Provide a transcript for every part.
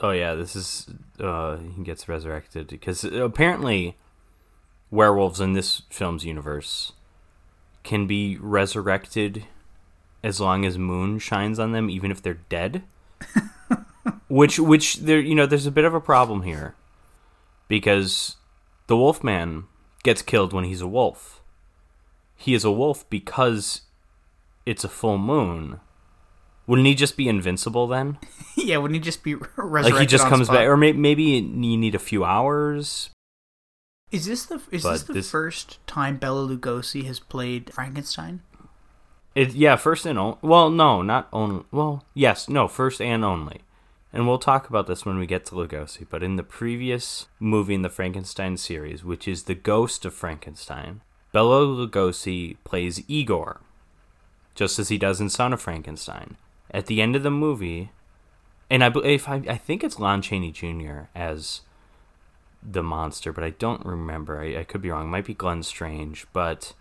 Oh yeah, this is uh he gets resurrected because apparently werewolves in this film's universe can be resurrected as long as moon shines on them even if they're dead. which which there you know there's a bit of a problem here because the wolfman gets killed when he's a wolf. He is a wolf because it's a full moon. Wouldn't he just be invincible then? yeah, wouldn't he just be resurrected? Like he just comes spot? back, or may- maybe you need a few hours. Is this the is But this the this- first time Bela Lugosi has played Frankenstein? It yeah, first and only. Well, no, not only. Well, yes, no, first and only. And we'll talk about this when we get to Lugosi. But in the previous movie in the Frankenstein series, which is the Ghost of Frankenstein, Bela Lugosi plays Igor, just as he does in Son of Frankenstein. At the end of the movie, and I believe I, I think it's Lon Chaney Jr. as the monster, but I don't remember. I, I could be wrong. It might be Glenn Strange, but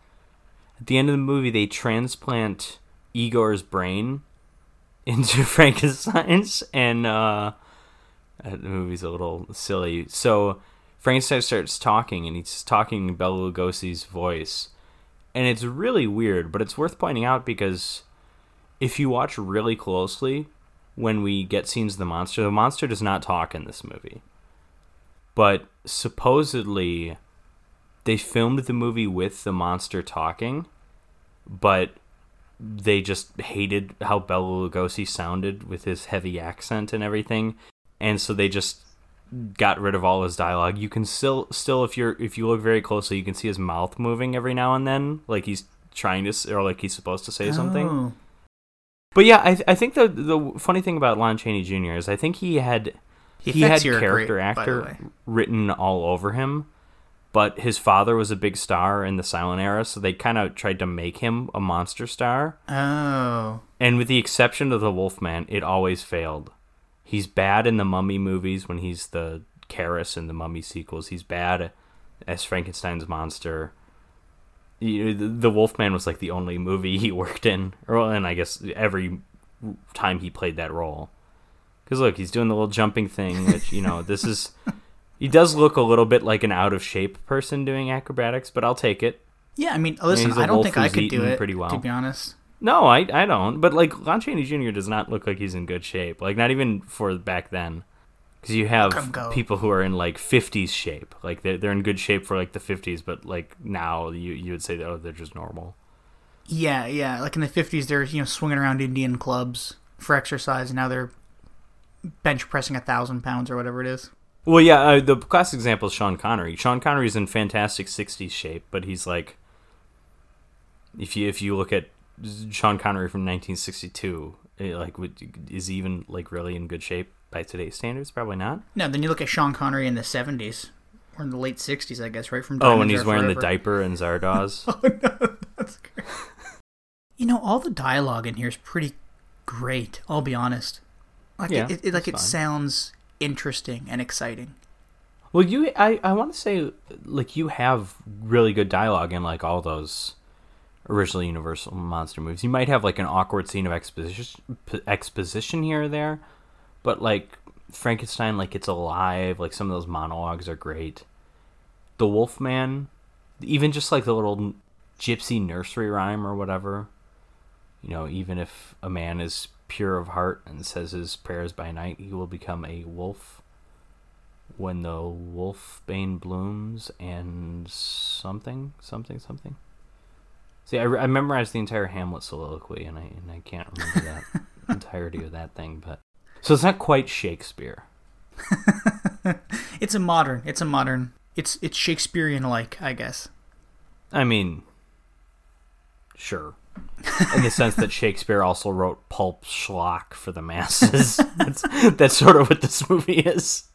at the end of the movie, they transplant Igor's brain into Frankenstein's, and uh, uh, the movie's a little silly. So Frankenstein starts talking, and he's talking in Bela Lugosi's voice, and it's really weird. But it's worth pointing out because if you watch really closely, when we get scenes of the monster, the monster does not talk in this movie. But supposedly, they filmed the movie with the monster talking, but they just hated how Bela Lugosi sounded with his heavy accent and everything, and so they just got rid of all his dialogue. You can still, still, if you're, if you look very closely, you can see his mouth moving every now and then, like he's trying to, or like he's supposed to say something. Oh. But yeah, I, I think the the funny thing about Lon Chaney Jr. is I think he had The he had effects here are character great, actor written all over him, but his father was a big star in the silent era, so they kind of tried to make him a monster star. Oh. And with the exception of the Wolfman, it always failed. He's bad in the Mummy movies when he's the Kharis in the Mummy sequels. He's bad as Frankenstein's monster. You- The the Wolfman was like the only movie he worked in, or and I guess every time he played that role. Because look, he's doing the little jumping thing, which you know this is. He does look a little bit like an out of shape person doing acrobatics, but I'll take it. Yeah, I mean, listen, I don't think I could do it pretty well. to be honest. No, I I don't. But like Lon Chaney Jr. does not look like he's in good shape. Like not even for back then, because you have people who are in like 50s shape. Like they're they're in good shape for like the 50s, but like now you you would say that oh they're just normal. Yeah, yeah. Like in the fifties, they're you know swinging around Indian clubs for exercise, and now they're bench pressing a thousand pounds or whatever it is. Well, yeah, uh, the classic example is Sean Connery. Sean Connery's in fantastic 60s shape, but he's like if you if you look at Sean Connery from 1962, eh, like would, is he even like really in good shape by today's standards? Probably not. No, then you look at Sean Connery in the seventies or in the late sixties, I guess, right from Oh, when Diamonds he's Are wearing the diaper and Zardoz. Oh no, that's great. You know, all the dialogue in here is pretty great. I'll be honest. Like Yeah, it, it, it- like it fine. sounds interesting and exciting. Well, you, I, I want to say, like, you have really good dialogue in like all those original Universal monster movies. You might have like an awkward scene of exposition, exposition here or there, but like Frankenstein, like it's alive. Like some of those monologues are great. The Wolfman, even just like the little gypsy nursery rhyme or whatever. You know, even if a man is pure of heart and says his prayers by night, he will become a wolf when the wolfbane blooms and something something something see I, I memorized the entire hamlet soliloquy and i and i can't remember that entirety of that thing but so it's not quite shakespeare It's a modern. It's a modern. It's it's Shakespearean like, I guess. i mean sure in the sense that shakespeare also wrote pulp schlock for the masses that's, that's sort of what this movie is